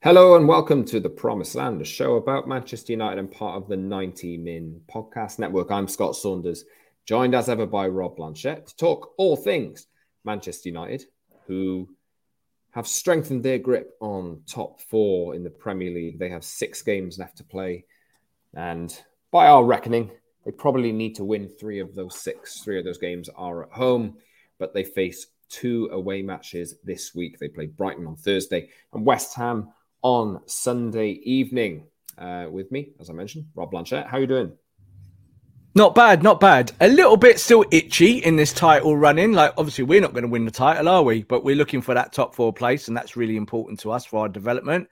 Hello and welcome to the Promised Land, a show about Manchester United and part of the 90 Min podcast network. I'm Scott Saunders, joined as ever by Rob Blanchette to talk all things Manchester United, who have strengthened their grip on top four in the Premier League. They have six games left to play, and by our reckoning, they probably need to win three of those six. Three of those games are at home, but they face two away matches this week. They play Brighton on Thursday and West Ham on Sunday evening. Uh, with me, as I mentioned, Rob Blanchette. How are you doing? Not bad, not bad. A little bit still itchy in this title running. Like, obviously, we're not going to win the title, are we? But we're looking for that top four place, and that's really important to us for our development.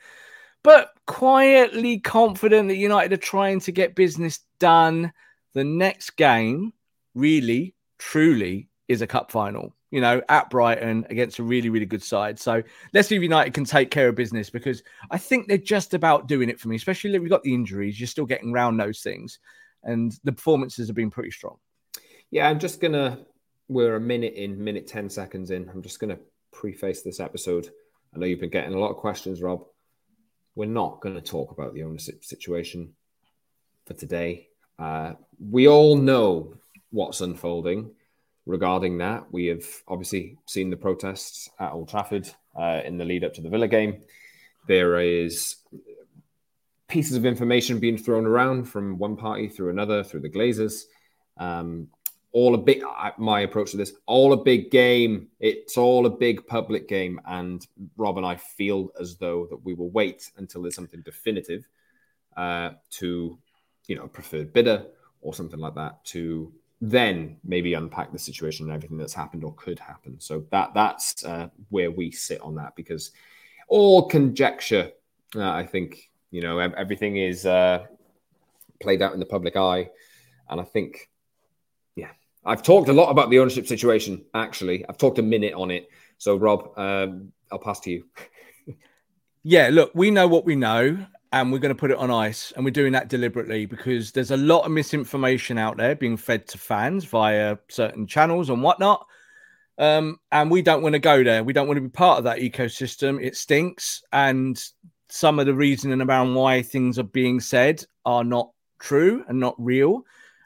But quietly confident that United are trying to get business done. The next game, really, truly, is a cup final you know, at Brighton against a really, really good side. So let's see if United can take care of business because I think they're just about doing it for me, especially we've got the injuries. You're still getting around those things. And the performances have been pretty strong. Yeah, I'm just going to, we're a minute in, minute 10 seconds in. I'm just going to preface this episode. I know you've been getting a lot of questions, Rob. We're not going to talk about the ownership situation for today. Uh, we all know what's unfolding regarding that. We have obviously seen the protests at Old Trafford uh, in the lead up to the Villa game. There is pieces of information being thrown around from one party through another, through the Glazers. Um, all a big, my approach to this, all a big game. It's all a big public game. And Rob and I feel as though that we will wait until there's something definitive uh, to, you know, preferred bidder or something like that to then maybe unpack the situation and everything that's happened or could happen. So that that's uh, where we sit on that because all conjecture. Uh, I think you know everything is uh, played out in the public eye, and I think yeah, I've talked a lot about the ownership situation. Actually, I've talked a minute on it. So Rob, um, I'll pass to you. yeah, look, we know what we know and we're going to put it on ice. And we're doing that deliberately because there's a lot of misinformation out there being fed to fans via certain channels and whatnot. Um, and we don't want to go there. We don't want to be part of that ecosystem. It stinks. And some of the reasoning around why things are being said are not true and not real.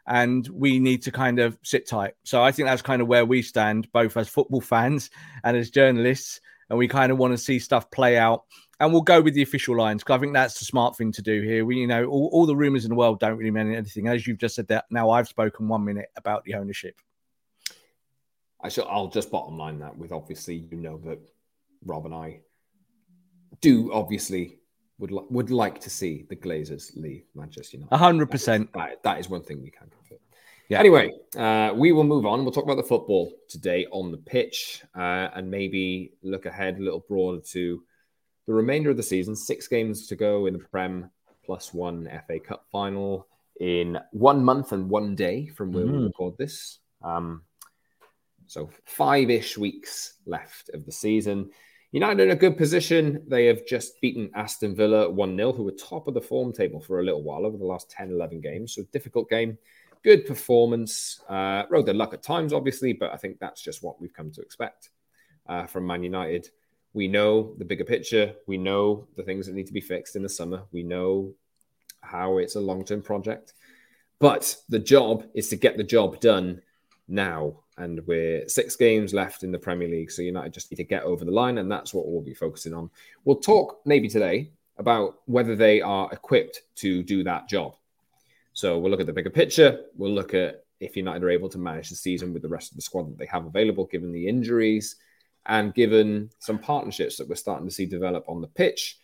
And we need to kind of sit tight. So I think that's kind of where we stand, both as football fans and as journalists. And we kind of want to see stuff play out and we'll go with the official lines because I think that's the smart thing to do here. We, you know, all, all the rumors in the world don't really mean anything. As you've just said that, now I've spoken one minute about the ownership. I shall. I'll just bottom line that with obviously, you know that Rob and I do obviously would li- would like to see the Glazers leave Manchester United. hundred percent. That is one thing we can. Yeah. Anyway, uh, we will move on. We'll talk about the football today on the pitch, uh, and maybe look ahead a little broader to the remainder of the season, six games to go in the Prem, plus one FA Cup final in one month and one day from where mm-hmm. we record this. Um, so five ish weeks left of the season. United in a good position. They have just beaten Aston Villa 1 0, who were top of the form table for a little while over the last 10, 11 games. So, difficult game. Good performance. Uh, rode their luck at times, obviously, but I think that's just what we've come to expect uh, from Man United. We know the bigger picture. We know the things that need to be fixed in the summer. We know how it's a long term project. But the job is to get the job done now. And we're six games left in the Premier League. So United just need to get over the line. And that's what we'll be focusing on. We'll talk maybe today about whether they are equipped to do that job. So we'll look at the bigger picture. We'll look at if United are able to manage the season with the rest of the squad that they have available, given the injuries and given some partnerships that we're starting to see develop on the pitch.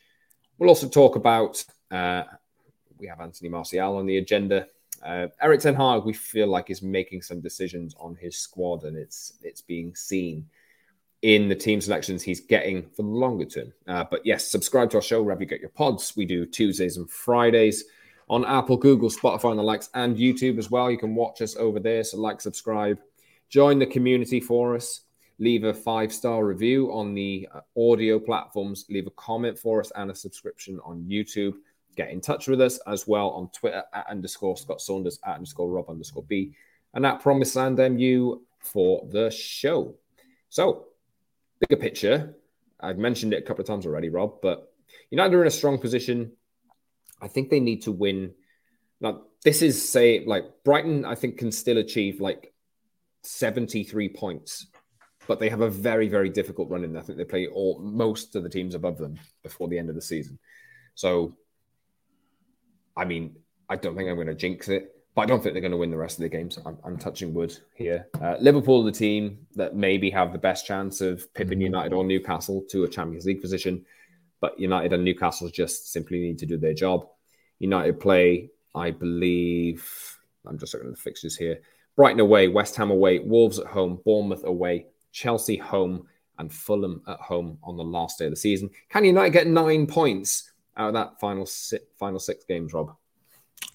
We'll also talk about, uh, we have Anthony Martial on the agenda. Uh, Erik Ten Hag, we feel like is making some decisions on his squad, and it's it's being seen in the team selections he's getting for the longer term. Uh, but yes, subscribe to our show wherever you get your pods. We do Tuesdays and Fridays on Apple, Google, Spotify, and the likes, and YouTube as well. You can watch us over there. So, like, subscribe, join the community for us, leave a five star review on the uh, audio platforms, leave a comment for us, and a subscription on YouTube. Get in touch with us as well on Twitter at underscore Scott Saunders at underscore Rob underscore B and at Promise Land MU for the show. So, bigger picture, I've mentioned it a couple of times already, Rob, but United are in a strong position. I think they need to win. Now, this is say like Brighton, I think can still achieve like 73 points, but they have a very, very difficult run in. I think they play all most of the teams above them before the end of the season. So, I mean, I don't think I'm going to jinx it, but I don't think they're going to win the rest of the games. I'm, I'm touching wood here. Uh, Liverpool, the team that maybe have the best chance of pipping United or Newcastle to a Champions League position, but United and Newcastle just simply need to do their job. United play, I believe, I'm just looking at the fixtures here. Brighton away, West Ham away, Wolves at home, Bournemouth away, Chelsea home, and Fulham at home on the last day of the season. Can United get nine points out of that final six, final six games, Rob?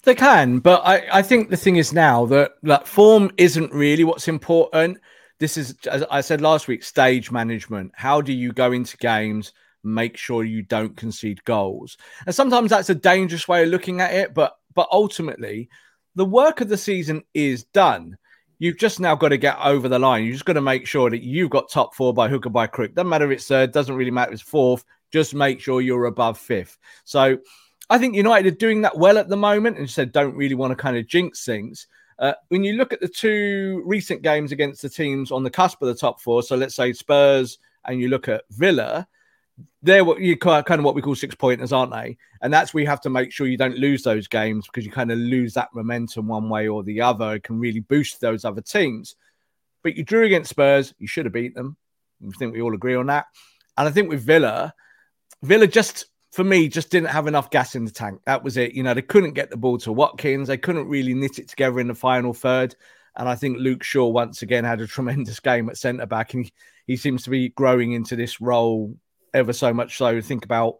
They can, but I, I think the thing is now that that form isn't really what's important. This is, as I said last week, stage management. How do you go into games, make sure you don't concede goals? And sometimes that's a dangerous way of looking at it, but but ultimately, the work of the season is done. You've just now got to get over the line. You just got to make sure that you've got top four by hook or by crook. Doesn't matter if it's third, doesn't really matter if it's fourth. Just make sure you're above fifth. So I think United are doing that well at the moment and said don't really want to kind of jinx things. Uh, when you look at the two recent games against the teams on the cusp of the top four, so let's say Spurs and you look at Villa, they're what you kind of what we call six pointers, aren't they? And that's where you have to make sure you don't lose those games because you kind of lose that momentum one way or the other. It can really boost those other teams. But you drew against Spurs, you should have beat them. I think we all agree on that. And I think with Villa, Villa just for me, just didn't have enough gas in the tank. That was it. You know, they couldn't get the ball to Watkins. They couldn't really knit it together in the final third. And I think Luke Shaw once again had a tremendous game at centre back, and he, he seems to be growing into this role ever so much. So think about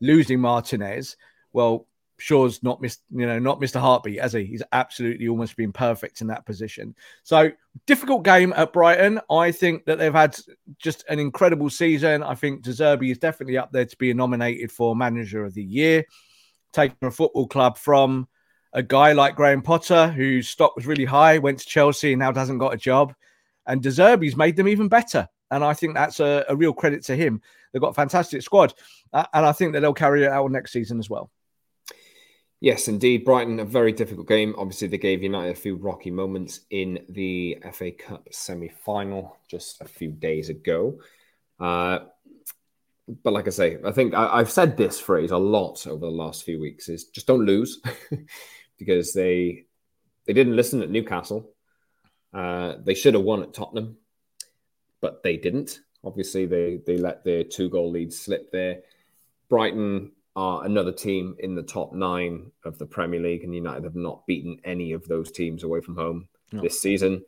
losing Martinez. Well, Shaw's not missed, you know, not missed a heartbeat, has he? He's absolutely almost been perfect in that position. So difficult game at Brighton. I think that they've had just an incredible season. I think De Zerbi is definitely up there to be nominated for Manager of the Year, taking a football club from a guy like Graham Potter, whose stock was really high, went to Chelsea and now doesn't got a job, and De Zerbi's made them even better. And I think that's a, a real credit to him. They've got a fantastic squad, uh, and I think that they'll carry it out next season as well. Yes, indeed. Brighton, a very difficult game. Obviously, they gave United a few rocky moments in the FA Cup semi final just a few days ago. Uh, but like I say, I think I, have said this phrase a lot over the last few weeks: is just don't lose, because they they didn't listen at Newcastle. Uh, they should have won at Tottenham, but they didn't. Obviously, they they let their two goal lead slip there. Brighton are another team in the top nine of the Premier League, and United have not beaten any of those teams away from home no. this season.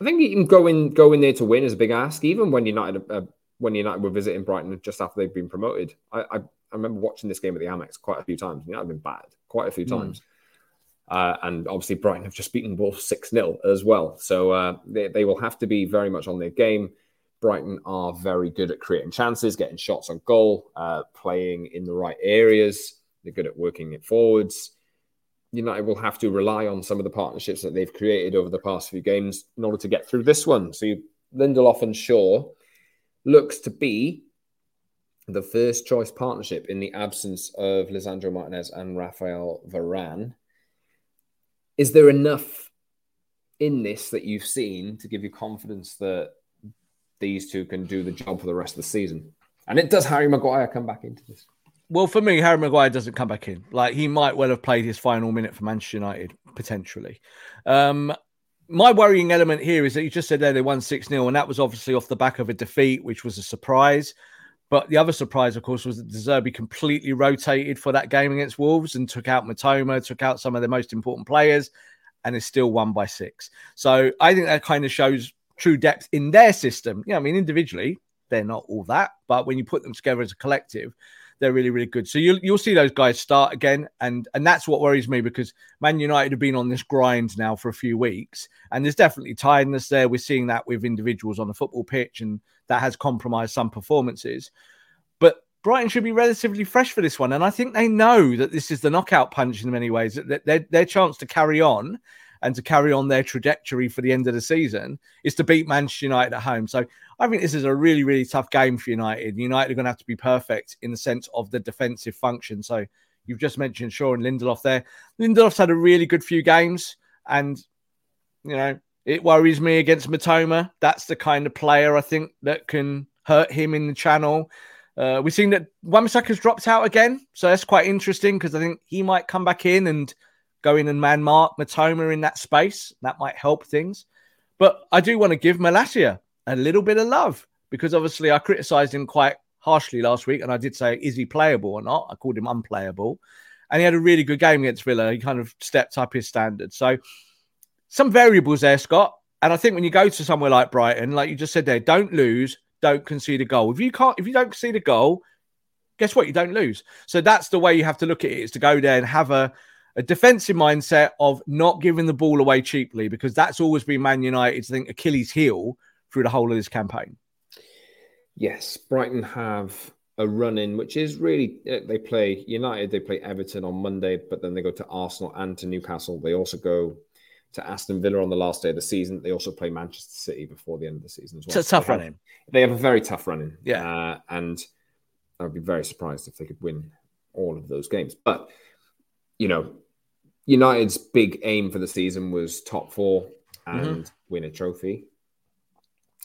I think even going going there to win is a big ask. Even when United uh, when United were visiting Brighton just after they've been promoted, I, I, I remember watching this game at the Amex quite a few times. United have been bad quite a few hmm. times. Mm. Uh, and obviously, Brighton have just beaten Wolves 6 0 as well. So uh, they, they will have to be very much on their game. Brighton are very good at creating chances, getting shots on goal, uh, playing in the right areas. They're good at working it forwards. United will have to rely on some of the partnerships that they've created over the past few games in order to get through this one. So Lindelof and Shaw looks to be the first choice partnership in the absence of Lisandro Martinez and Rafael Varane. Is there enough in this that you've seen to give you confidence that these two can do the job for the rest of the season. And it does Harry Maguire come back into this? Well, for me, Harry Maguire doesn't come back in. Like he might well have played his final minute for Manchester United potentially. Um, my worrying element here is that you just said there they won 6 0, and that was obviously off the back of a defeat, which was a surprise. But the other surprise, of course, was that De Zerbi completely rotated for that game against Wolves and took out Mitoma, took out some of their most important players, and is still won by six. So I think that kind of shows true depth in their system. Yeah, I mean, individually, they're not all that, but when you put them together as a collective, they're really, really good. So you'll you'll see those guys start again, and and that's what worries me because Man United have been on this grind now for a few weeks, and there's definitely tiredness there. We're seeing that with individuals on the football pitch, and that has compromised some performances. But Brighton should be relatively fresh for this one, and I think they know that this is the knockout punch in many ways. That their their chance to carry on and to carry on their trajectory for the end of the season is to beat Manchester United at home. So I think this is a really, really tough game for United. United are going to have to be perfect in the sense of the defensive function. So you've just mentioned Shaw and Lindelof there. Lindelof's had a really good few games, and you know it worries me against Mitoma. That's the kind of player I think that can hurt him in the channel. Uh, we've seen that Wan-Bissaka's dropped out again, so that's quite interesting because I think he might come back in and go in and man mark Mitoma in that space. That might help things. But I do want to give Malacia a little bit of love because obviously I criticised him quite harshly last week, and I did say, is he playable or not? I called him unplayable, and he had a really good game against Villa. He kind of stepped up his standards. So some variables there, Scott. And I think when you go to somewhere like Brighton, like you just said there, don't lose, don't concede a goal. If you can't, if you don't concede a goal, guess what? You don't lose. So that's the way you have to look at it: is to go there and have a a defensive mindset of not giving the ball away cheaply, because that's always been Man United's think Achilles' heel through the whole of this campaign. Yes, Brighton have a run in, which is really uh, they play United, they play Everton on Monday, but then they go to Arsenal and to Newcastle. They also go to Aston Villa on the last day of the season. They also play Manchester City before the end of the season as well. It's a tough running. They have a very tough running. Yeah. Uh, and I'd be very surprised if they could win all of those games. But, you know, United's big aim for the season was top four and mm-hmm. win a trophy.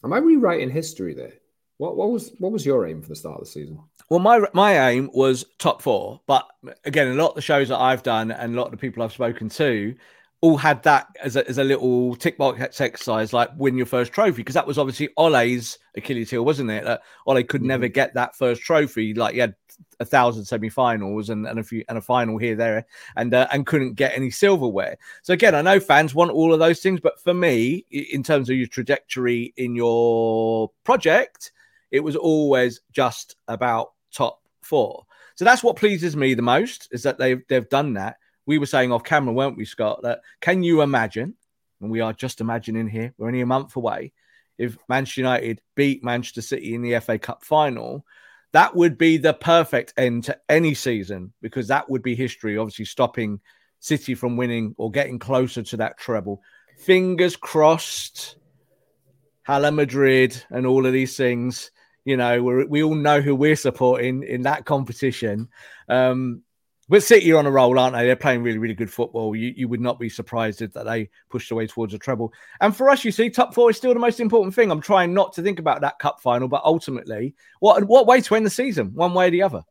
Am I rewriting history there? What, what was what was your aim for the start of the season? Well, my my aim was top four, but again, a lot of the shows that I've done and a lot of the people I've spoken to all had that as a, as a little tick box exercise, like win your first trophy, because that was obviously Ole's Achilles heel, wasn't it? That Ole could mm-hmm. never get that first trophy. Like he had a thousand semi-finals and, and a few and a final here there, and uh, and couldn't get any silverware. So again, I know fans want all of those things, but for me, in terms of your trajectory in your project, it was always just about top four. So that's what pleases me the most is that they've they've done that we were saying off camera, weren't we, Scott? That can you imagine? And we are just imagining here. We're only a month away. If Manchester United beat Manchester City in the FA Cup final, that would be the perfect end to any season because that would be history. Obviously, stopping City from winning or getting closer to that treble. Fingers crossed. Hala Madrid and all of these things. You know, we we all know who we're supporting in that competition. Um, but City are on a roll, aren't they? They're playing really, really good football. You, you would not be surprised if that they pushed away towards a treble. And for us, you see, top four is still the most important thing. I'm trying not to think about that cup final, but ultimately, what what way to end the season, one way or the other?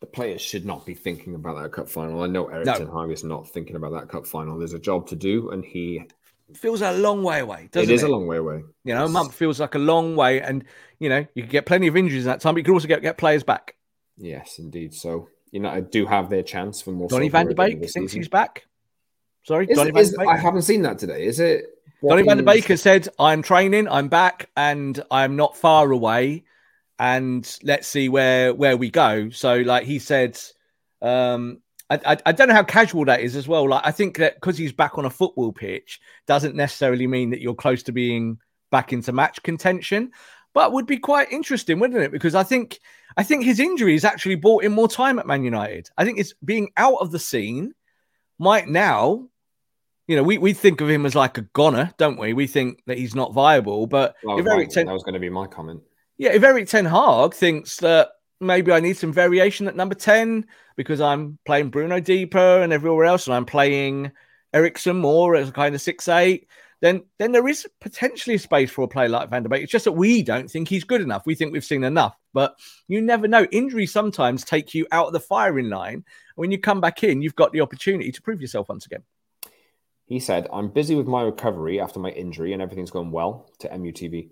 The players should not be thinking about that cup final. I know Erik no. Ten Hag is not thinking about that cup final. There's a job to do, and he feels a long way away. Doesn't it is it? a long way away. You know, a month feels like a long way, and you know you can get plenty of injuries in that time, but you can also get get players back. Yes, indeed. So United do have their chance for more. Donny van der Beek thinks he's back. Sorry, is, Donny is, van der Beek. I haven't seen that today. Is it? Donny van der Beek has said, "I'm training. I'm back, and I'm not far away. And let's see where where we go." So, like he said, um, I, I, I, don't know how casual that is as well. Like I think that because he's back on a football pitch doesn't necessarily mean that you're close to being back into match contention but would be quite interesting, wouldn't it? Because I think I think his injury injuries actually bought him more time at Man United. I think it's being out of the scene might now, you know, we, we think of him as like a goner, don't we? We think that he's not viable. But if Erik Ten, that was going to be my comment. Yeah, if Erik Ten Hag thinks that maybe I need some variation at number 10 because I'm playing Bruno deeper and everywhere else, and I'm playing Eriksen more as a kind of six eight then then there is potentially a space for a player like Van der Beek. It's just that we don't think he's good enough. We think we've seen enough, but you never know. Injuries sometimes take you out of the firing line. When you come back in, you've got the opportunity to prove yourself once again. He said, I'm busy with my recovery after my injury and everything's going well to MUTV.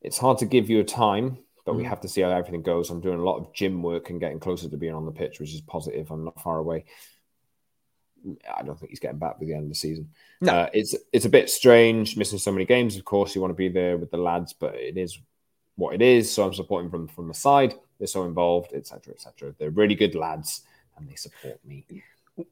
It's hard to give you a time, but mm. we have to see how everything goes. I'm doing a lot of gym work and getting closer to being on the pitch, which is positive. I'm not far away I don't think he's getting back by the end of the season. No. Uh, it's it's a bit strange missing so many games. Of course, you want to be there with the lads, but it is what it is. So I'm supporting from from the side. They're so involved, etc., etc. They're really good lads, and they support me.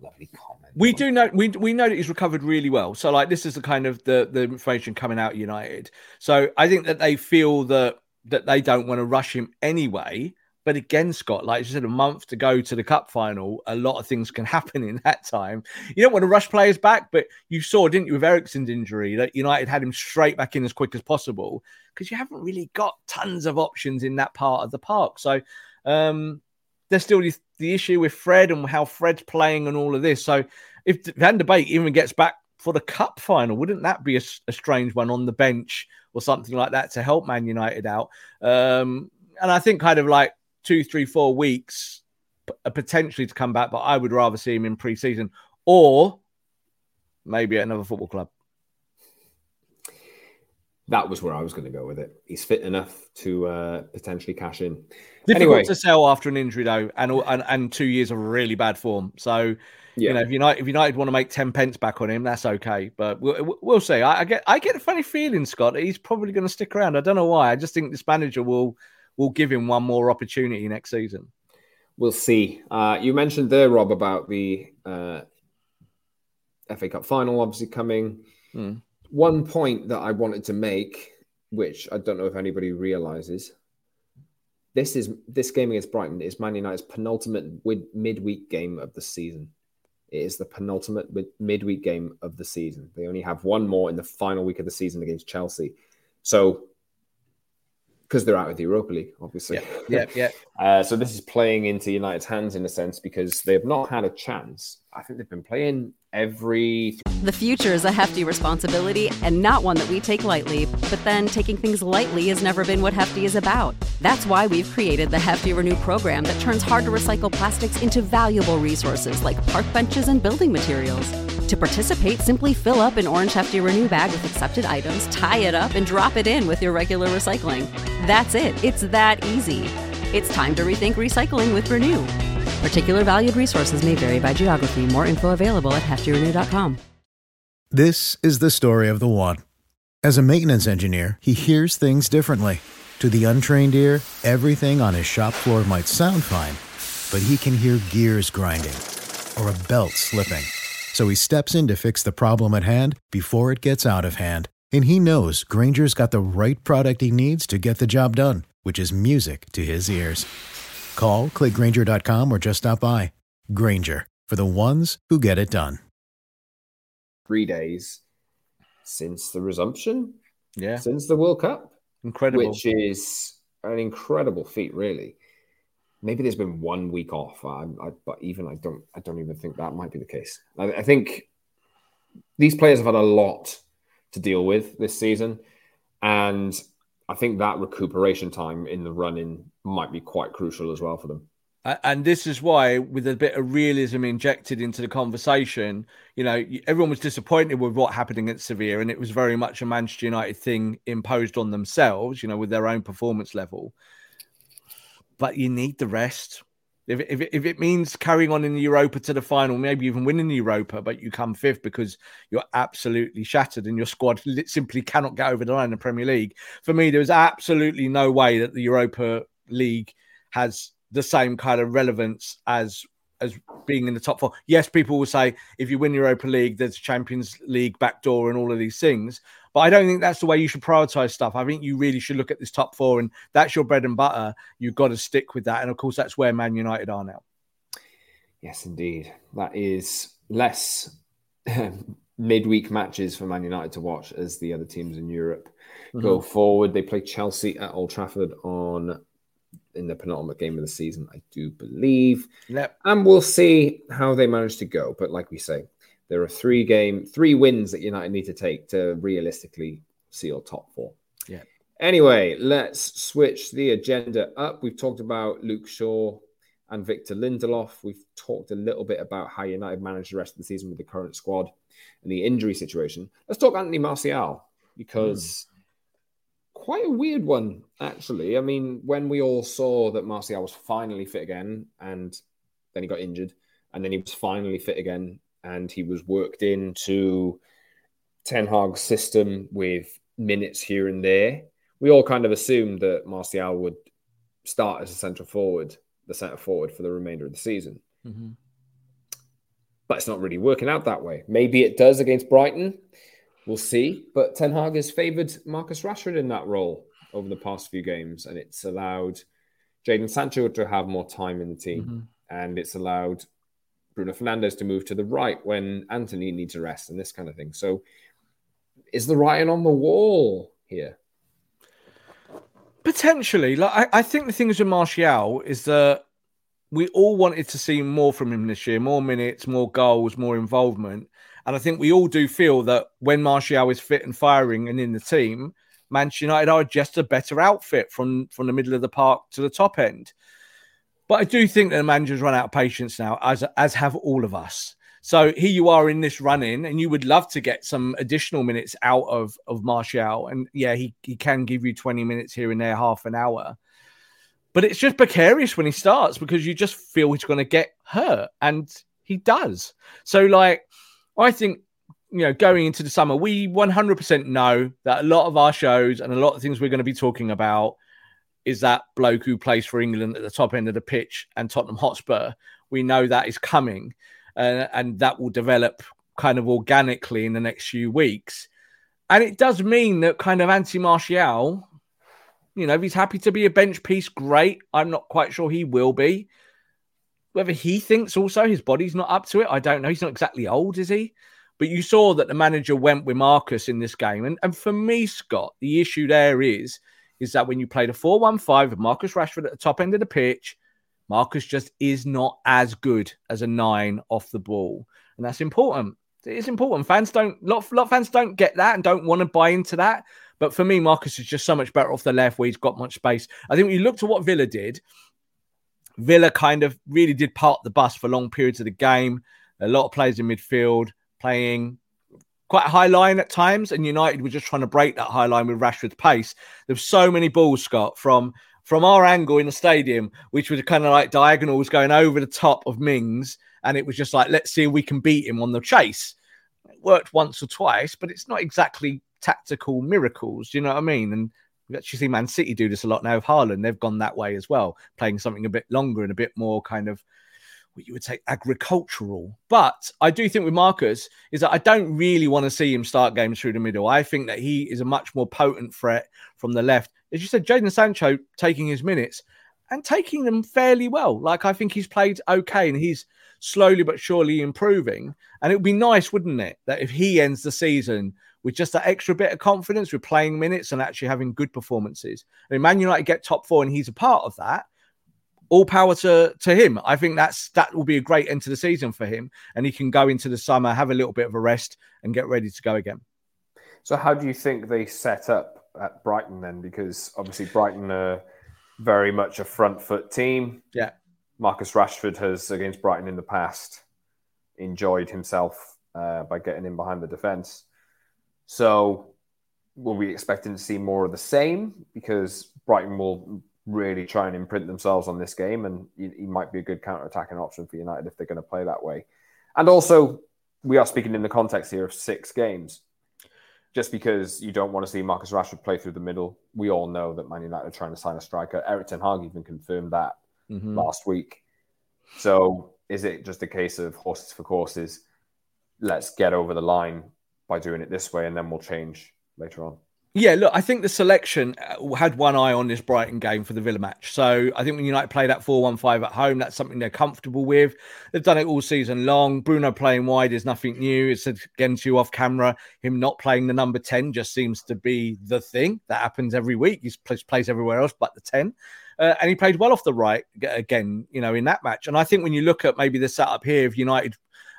Lovely comment. We do know we we know that he's recovered really well. So like this is the kind of the the information coming out of United. So I think that they feel that that they don't want to rush him anyway. But again, Scott, like you said, a month to go to the cup final, a lot of things can happen in that time. You don't want to rush players back, but you saw, didn't you, with Eriksen's injury, that United had him straight back in as quick as possible because you haven't really got tons of options in that part of the park. So um, there's still the, the issue with Fred and how Fred's playing and all of this. So if Van der Beek even gets back for the cup final, wouldn't that be a, a, strange one on the bench or something like that to help Man United out? Um, and I think kind of like two, three, four weeks uh, potentially to come back, but I would rather see him in pre-season or maybe at another football club. That was where I was going to go with it. He's fit enough to uh, potentially cash in. Difficult anyway. to sell after an injury though, and, and and two years of really bad form. So yeah. you know, if United if United want to make ten pence back on him, that's okay. But we'll, we'll see. I, I get I get a funny feeling, Scott. He's probably going to stick around. I don't know why. I just think this manager will will give him one more opportunity next season. We'll see. Uh, you mentioned there, Rob, about the uh, FA Cup final obviously coming. Mm. One point that I wanted to make, which I don't know if anybody realizes, this is this game against Brighton is Man United's penultimate midweek game of the season. It is the penultimate mid- midweek game of the season. They only have one more in the final week of the season against Chelsea. So because they're out of the Europa League, obviously. Yeah, yeah. yeah. uh, so this is playing into United's hands in a sense because they have not had a chance. I think they've been playing every. The future is a hefty responsibility and not one that we take lightly. But then taking things lightly has never been what Hefty is about. That's why we've created the Hefty Renew program that turns hard to recycle plastics into valuable resources like park benches and building materials. To participate, simply fill up an orange Hefty Renew bag with accepted items, tie it up, and drop it in with your regular recycling. That's it. It's that easy. It's time to rethink recycling with Renew. Particular valued resources may vary by geography. More info available at heftyrenew.com. This is the story of the one. As a maintenance engineer, he hears things differently. To the untrained ear, everything on his shop floor might sound fine, but he can hear gears grinding or a belt slipping. So he steps in to fix the problem at hand before it gets out of hand. And he knows Grainger's got the right product he needs to get the job done, which is music to his ears. Call, clickgrainger.com, or just stop by. Grainger, for the ones who get it done. Three days since the resumption. Yeah. Since the World Cup. Incredible. Which is an incredible feat, really maybe there's been one week off, I, I, but even I don't, I don't even think that might be the case. I, I, think these players have had a lot to deal with this season, and I think that recuperation time in the running might be quite crucial as well for them. And this is why, with a bit of realism injected into the conversation, you know, everyone was disappointed with what happened against Sevilla, and it was very much a Manchester United thing imposed on themselves, you know, with their own performance level but you need the rest. If, if, if it means carrying on in the Europa to the final, maybe even winning the Europa, but you come fifth because you're absolutely shattered and your squad simply cannot get over the line in the Premier League. For me, there's absolutely no way that the Europa League has the same kind of relevance as as being in the top four. Yes, people will say if you win Europa League, there's Champions League backdoor and all of these things. But I don't think that's the way you should prioritize stuff. I think you really should look at this top four, and that's your bread and butter. You've got to stick with that. And of course, that's where Man United are now. Yes, indeed. That is less midweek matches for Man United to watch as the other teams in Europe mm-hmm. go forward. They play Chelsea at Old Trafford on in the penultimate game of the season, I do believe. Yep. And we'll see how they manage to go. But like we say, there are three game, three wins that United need to take to realistically seal top four. Yeah. Anyway, let's switch the agenda up. We've talked about Luke Shaw and Victor Lindelof. We've talked a little bit about how United managed the rest of the season with the current squad and the injury situation. Let's talk Anthony Martial because mm quite a weird one, actually. I mean, when we all saw that Martial was finally fit again, and then he got injured, and then he was finally fit again and he was worked into Ten Hag's system with minutes here and there, we all kind of assumed that Martial would start as a central forward, the centre forward for the remainder of the season. Mm-hmm. But it's not really working out that way. Maybe it does against Brighton. We'll see. But Ten Hag has favoured Marcus Rashford in that role over the past few games, and it's allowed Jadon Sancho to have more time in the team, mm-hmm. and it's allowed Bruno Fernandes to move to the right when Anthony needs a rest and this kind of thing. So, is the writing on the wall here? Potentially, like I, I think the thing with Martial is that we all wanted to see more from him this year, more minutes, more goals, more involvement. And I think we all do feel that when Martial is fit and firing and in the team, Manchester United are just a better outfit from from the middle of the park to the top end. But I do think that the manager's run out of patience now, as as have all of us. So here you are in this run in, and you would love to get some additional minutes out of of Martial. And yeah, he, he can give you 20 minutes here and there, half an hour. But it's just precarious when he starts because you just feel he's going to get hurt. And he does. So, like, I think you know, going into the summer, we 100% know that a lot of our shows and a lot of things we're going to be talking about is that bloke who plays for England at the top end of the pitch and Tottenham Hotspur. We know that is coming uh, and that will develop kind of organically in the next few weeks. And it does mean that kind of anti Martial, you know, if he's happy to be a bench piece, great. I'm not quite sure he will be. Whether he thinks also his body's not up to it, I don't know. He's not exactly old, is he? But you saw that the manager went with Marcus in this game. And, and for me, Scott, the issue there is, is that when you played a 4 1 5 with Marcus Rashford at the top end of the pitch, Marcus just is not as good as a nine off the ball. And that's important. It is important. Fans don't, lot, lot fans don't get that and don't want to buy into that. But for me, Marcus is just so much better off the left where he's got much space. I think when you look to what Villa did, Villa kind of really did part the bus for long periods of the game. A lot of players in midfield playing quite a high line at times, and United were just trying to break that high line with Rashford's pace. There's so many balls, Scott, from from our angle in the stadium, which was kind of like diagonals going over the top of Mings, and it was just like, let's see if we can beat him on the chase. It worked once or twice, but it's not exactly tactical miracles. Do you know what I mean? And we actually see Man City do this a lot now with Haaland. They've gone that way as well, playing something a bit longer and a bit more kind of what you would say agricultural. But I do think with Marcus is that I don't really want to see him start games through the middle. I think that he is a much more potent threat from the left. As you said, Jadon Sancho taking his minutes and taking them fairly well. Like I think he's played okay and he's slowly but surely improving. And it would be nice, wouldn't it, that if he ends the season with just that extra bit of confidence with playing minutes and actually having good performances. I mean, Man United get top four and he's a part of that all power to to him. I think that's that will be a great end to the season for him, and he can go into the summer, have a little bit of a rest, and get ready to go again. So, how do you think they set up at Brighton then? Because obviously Brighton are very much a front foot team. Yeah, Marcus Rashford has against Brighton in the past enjoyed himself uh, by getting in behind the defense. So, will we expecting to see more of the same? Because Brighton will really try and imprint themselves on this game, and he, he might be a good counter-attacking option for United if they're going to play that way. And also, we are speaking in the context here of six games. Just because you don't want to see Marcus Rashford play through the middle, we all know that Man United are trying to sign a striker. Erik Ten Hag even confirmed that mm-hmm. last week. So, is it just a case of horses for courses? Let's get over the line by doing it this way, and then we'll change later on. Yeah, look, I think the selection uh, had one eye on this Brighton game for the Villa match. So I think when United play that 4 1 5 at home, that's something they're comfortable with. They've done it all season long. Bruno playing wide is nothing new. It's again to you off camera. Him not playing the number 10 just seems to be the thing that happens every week. He plays, plays everywhere else but the 10. Uh, and he played well off the right again, you know, in that match. And I think when you look at maybe the setup here of United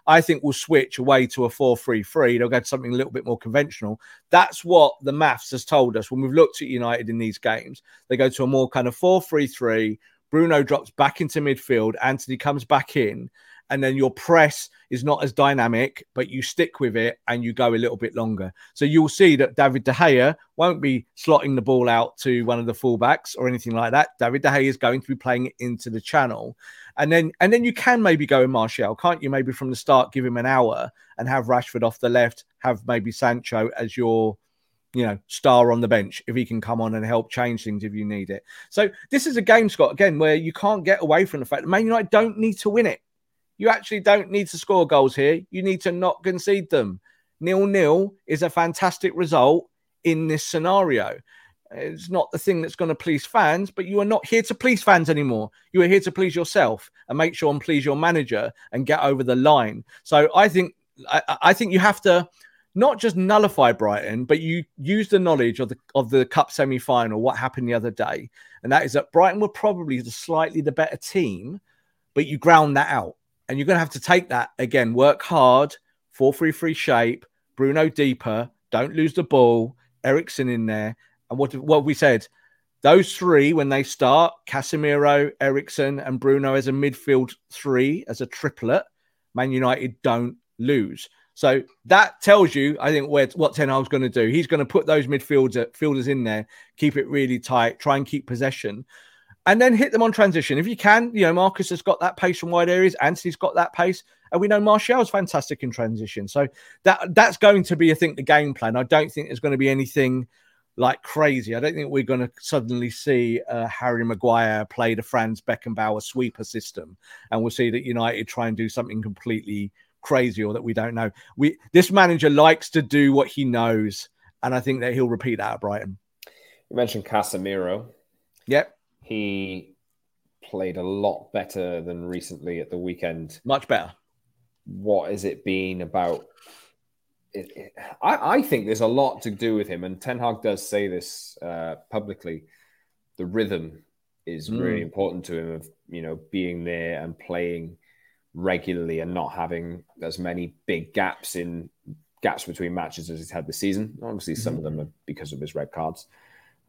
I think we'll switch away to a 4 3 3. They'll go to something a little bit more conventional. That's what the maths has told us when we've looked at United in these games. They go to a more kind of 4 3 3. Bruno drops back into midfield. Anthony comes back in. And then your press is not as dynamic, but you stick with it and you go a little bit longer. So you'll see that David De Gea won't be slotting the ball out to one of the fullbacks or anything like that. David De Gea is going to be playing it into the channel. And then and then you can maybe go in Martial, can't you? Maybe from the start, give him an hour and have Rashford off the left, have maybe Sancho as your you know, star on the bench if he can come on and help change things if you need it. So this is a game, Scott, again, where you can't get away from the fact that Man United don't need to win it. You actually don't need to score goals here. You need to not concede them. Nil nil is a fantastic result in this scenario. It's not the thing that's going to please fans, but you are not here to please fans anymore. You are here to please yourself and make sure and please your manager and get over the line. So I think I, I think you have to not just nullify Brighton, but you use the knowledge of the of the cup semi final, what happened the other day, and that is that Brighton were probably the slightly the better team, but you ground that out and you're going to have to take that again. Work hard, 4 3 3 shape, Bruno deeper, don't lose the ball, Eriksen in there. And what, what we said, those three, when they start, Casemiro, Eriksen, and Bruno as a midfield three, as a triplet, Man United don't lose. So that tells you, I think, where what Ten Hag's going to do. He's going to put those midfielders fielders in there, keep it really tight, try and keep possession and then hit them on transition. If you can, you know, Marcus has got that pace from wide areas, Anthony's got that pace, and we know Martial's fantastic in transition. So that that's going to be, I think, the game plan. I don't think there's going to be anything like crazy. I don't think we're going to suddenly see uh, Harry Maguire play the Franz Beckenbauer sweeper system, and we'll see that United try and do something completely crazy or that we don't know. We this manager likes to do what he knows, and I think that he'll repeat that at Brighton. You mentioned Casemiro. Yep he played a lot better than recently at the weekend. Much better. What has it been about? It, it, I, I, think there's a lot to do with him, and Ten Hag does say this uh, publicly. The rhythm is mm. really important to him of you know being there and playing regularly and not having as many big gaps in gaps between matches as he's had this season. Obviously, some mm-hmm. of them are because of his red cards,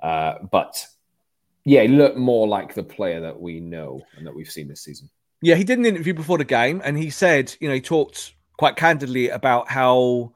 uh, but yeah, he looked more like the player that we know and that we've seen this season. Yeah, he did an interview before the game, and he said, you know, he talked quite candidly about how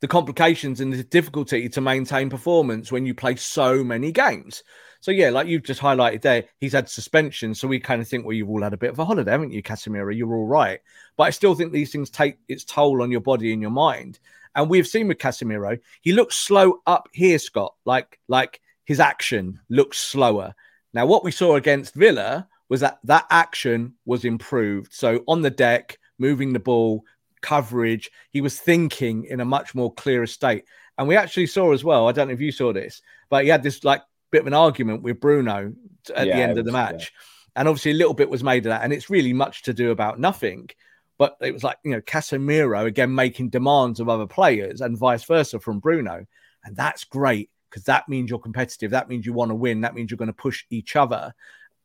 the complications and the difficulty to maintain performance when you play so many games. So yeah, like you've just highlighted there, he's had suspension. So we kind of think, well, you've all had a bit of a holiday, haven't you, Casemiro? You're all right. But I still think these things take its toll on your body and your mind. And we've seen with Casemiro, he looks slow up here, Scott. Like like his action looks slower. Now, what we saw against Villa was that that action was improved. So on the deck, moving the ball, coverage, he was thinking in a much more clearer state. And we actually saw as well, I don't know if you saw this, but he had this like bit of an argument with Bruno at yeah, the end of the match. Yeah. And obviously a little bit was made of that. And it's really much to do about nothing. But it was like, you know, Casemiro again making demands of other players and vice versa from Bruno. And that's great because that means you're competitive. That means you want to win. That means you're going to push each other.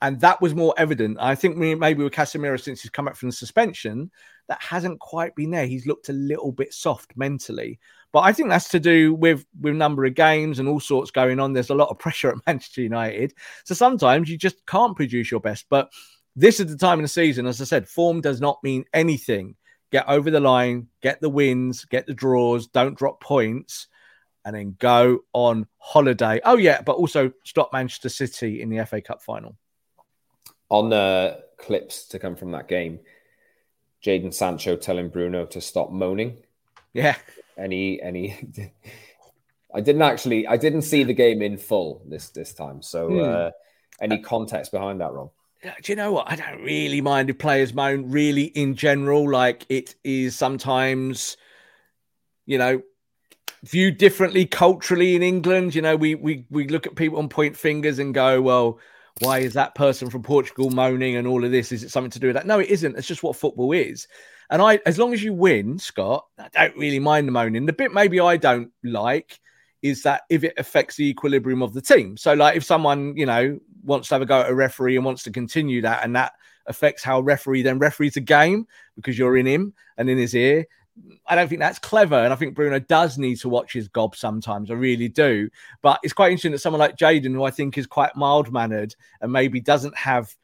And that was more evident. I think maybe with Casemiro, since he's come back from the suspension, that hasn't quite been there. He's looked a little bit soft mentally. But I think that's to do with with number of games and all sorts going on. There's a lot of pressure at Manchester United. So sometimes you just can't produce your best. But this is the time in the season, as I said, form does not mean anything. Get over the line, get the wins, get the draws, don't drop points and then go on holiday. Oh yeah, but also stop Manchester City in the FA Cup final. On the clips to come from that game, Jadon Sancho telling Bruno to stop moaning. Yeah. Any any I didn't actually I didn't see the game in full this this time. So hmm. uh, any context behind that, Rob? Do you know what? I don't really mind if players moan. Really, in general, like it is sometimes, you know, viewed differently culturally in England. You know, we we we look at people and point fingers and go, well, why is that person from Portugal moaning and all of this? Is it something to do with that? No, it isn't. It's just what football is. And I, as long as you win, Scott, I don't really mind the moaning. The bit maybe I don't like is that if it affects the equilibrium of the team. So, like, if someone you know wants to have a go at a referee and wants to continue that, and that affects how referee then referees a game because you're in him and in his ear, I don't think that's clever. And I think Bruno does need to watch his gob sometimes. I really do. But it's quite interesting that someone like Jadon, who I think is quite mild mannered and maybe doesn't have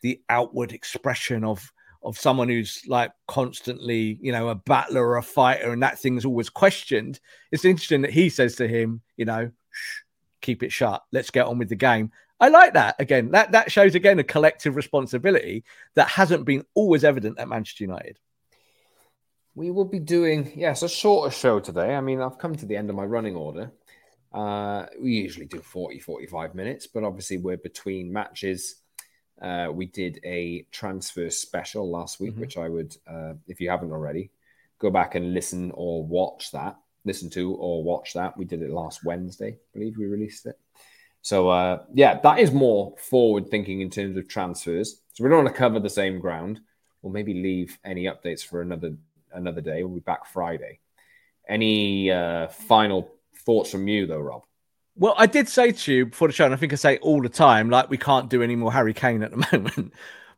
the outward expression of of someone who's like constantly, you know, a battler or a fighter, and that thing's always questioned. It's interesting that he says to him, you know, keep it shut. Let's get on with the game. I like that. Again, that that shows again a collective responsibility that hasn't been always evident at Manchester United. We will be doing yes a shorter show today. I mean, I've come to the end of my running order. Uh, we usually do 40, 45 minutes, but obviously we're between matches. Uh, we did a transfer special last week, mm-hmm. which I would, uh, if you haven't already, go back and listen or watch that. Listen to or watch that. We did it last Wednesday, I believe we released it. So uh, yeah, that is more forward thinking in terms of transfers. So we don't want to cover the same ground. We'll maybe leave any updates for another another day. We'll be back Friday. Any uh, final thoughts from you though, Rob? Well, I did say to you before the show, and I think I say all the time, like we can't do any more Harry Kane at the moment.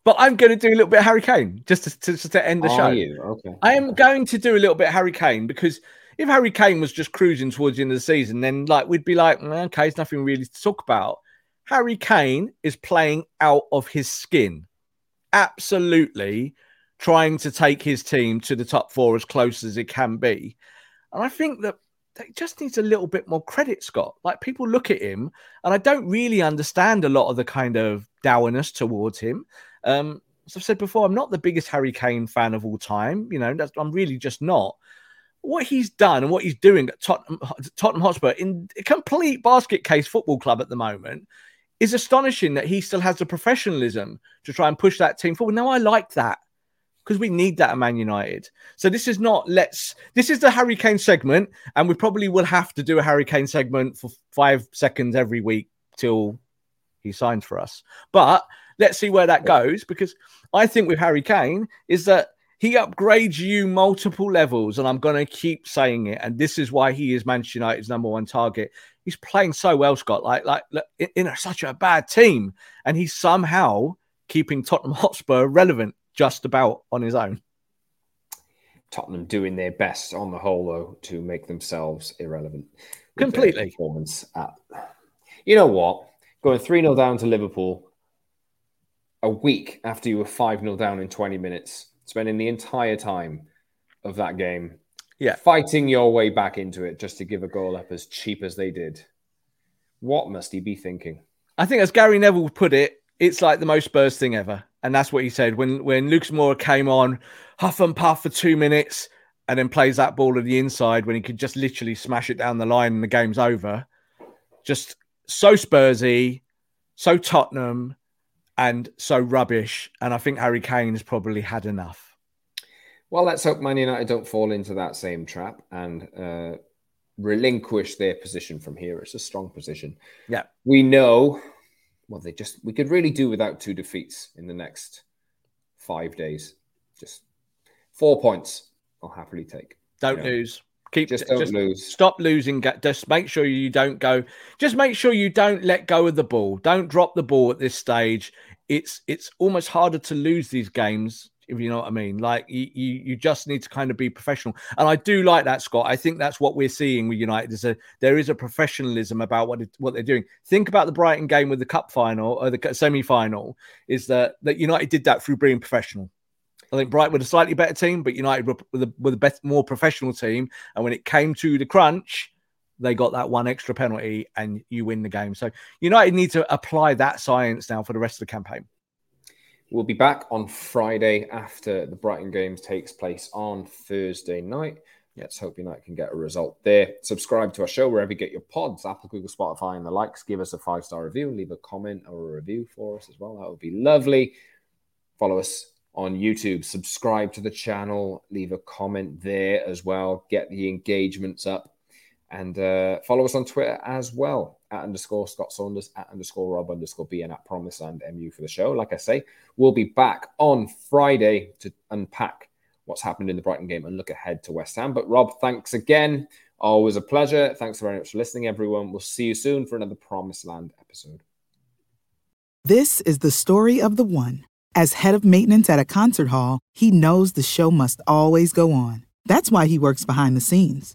But I'm going to do a little bit of Harry Kane just to, to, just to end the Are show. You? Okay. I am going to do a little bit of Harry Kane because if Harry Kane was just cruising towards the end of the season, then like we'd be like, mm, okay, it's nothing really to talk about. Harry Kane is playing out of his skin, absolutely trying to take his team to the top four as close as it can be. And I think that it just needs a little bit more credit, Scott. Like people look at him, and I don't really understand a lot of the kind of dourness towards him. Um, as I've said before, I'm not the biggest Harry Kane fan of all time. You know, I'm really just not what he's done and what he's doing at Tottenham, Tottenham Hotspur in a complete basket case football club at the moment is astonishing that he still has the professionalism to try and push that team forward. Now, I like that because we need that at Man United. So this is not let's this is the Harry Kane segment, and we probably will have to do a Harry Kane segment for five seconds every week till he signs for us. But let's see where that goes because I think with Harry Kane is that he upgrades you multiple levels, and I'm going to keep saying it. And this is why he is Manchester United's number one target. He's playing so well, Scott. Like, like, in, in a, such a bad team, and he's somehow keeping Tottenham Hotspur relevant just about on his own. Tottenham doing their best on the whole, though, to make themselves irrelevant. Completely. Performance at, you know what? Going 3 0 down to Liverpool a week after you were 5 0 down in 20 minutes spending the entire time of that game, yeah, fighting your way back into it just to give a goal up as cheap as they did. What must he be thinking? I think, as Gary Neville put it, it's like the most Spurs thing ever, and that's what he said when when Lucas Moura came on, huff and puff for two minutes, and then plays that ball at the inside when he could just literally smash it down the line and the game's over. Just so Spursy, so Tottenham, and so rubbish. And I think Harry Kane has probably had enough. Well, let's hope Man United don't fall into that same trap and uh, relinquish their position from here. It's a strong position. Yeah. We know, well, they just, we could really do without two defeats in the next five days. Just four points I'll happily take. Don't you know? lose. Keep just don't just lose. Stop losing. Just make sure you don't go. Just make sure you don't let go of the ball. Don't drop the ball at this stage. It's it's almost harder to lose these games if you know what I mean. Like you, you, you just need to kind of be professional. And I do like that, Scott. I think that's what we're seeing with United. Is a there is a professionalism about what it, what they're doing. Think about the Brighton game with the cup final or the semi final. Is that that United did that through being professional. I think Brighton were a slightly better team, but United were with a better, more professional team. And when it came to the crunch, they got that one extra penalty and you win the game. So United need to apply that science now for the rest of the campaign. We'll be back on Friday after the Brighton games takes place on Thursday night. Let's hope United can get a result there. Subscribe to our show wherever you get your pods, Apple, Google, Spotify, and the likes. Give us a five star review, leave a comment or a review for us as well. That would be lovely. Follow us on YouTube. Subscribe to the channel, leave a comment there as well, get the engagements up, and uh, follow us on Twitter as well at underscore Scott Saunders, at underscore Rob underscore B, and at Promised Land MU for the show. Like I say, we'll be back on Friday to unpack what's happened in the Brighton game and look ahead to West Ham. But Rob, thanks again. Always a pleasure. Thanks very much for listening, everyone. We'll see you soon for another Promised Land episode. This is the story of the one. As head of maintenance at a concert hall, he knows the show must always go on. That's why he works behind the scenes,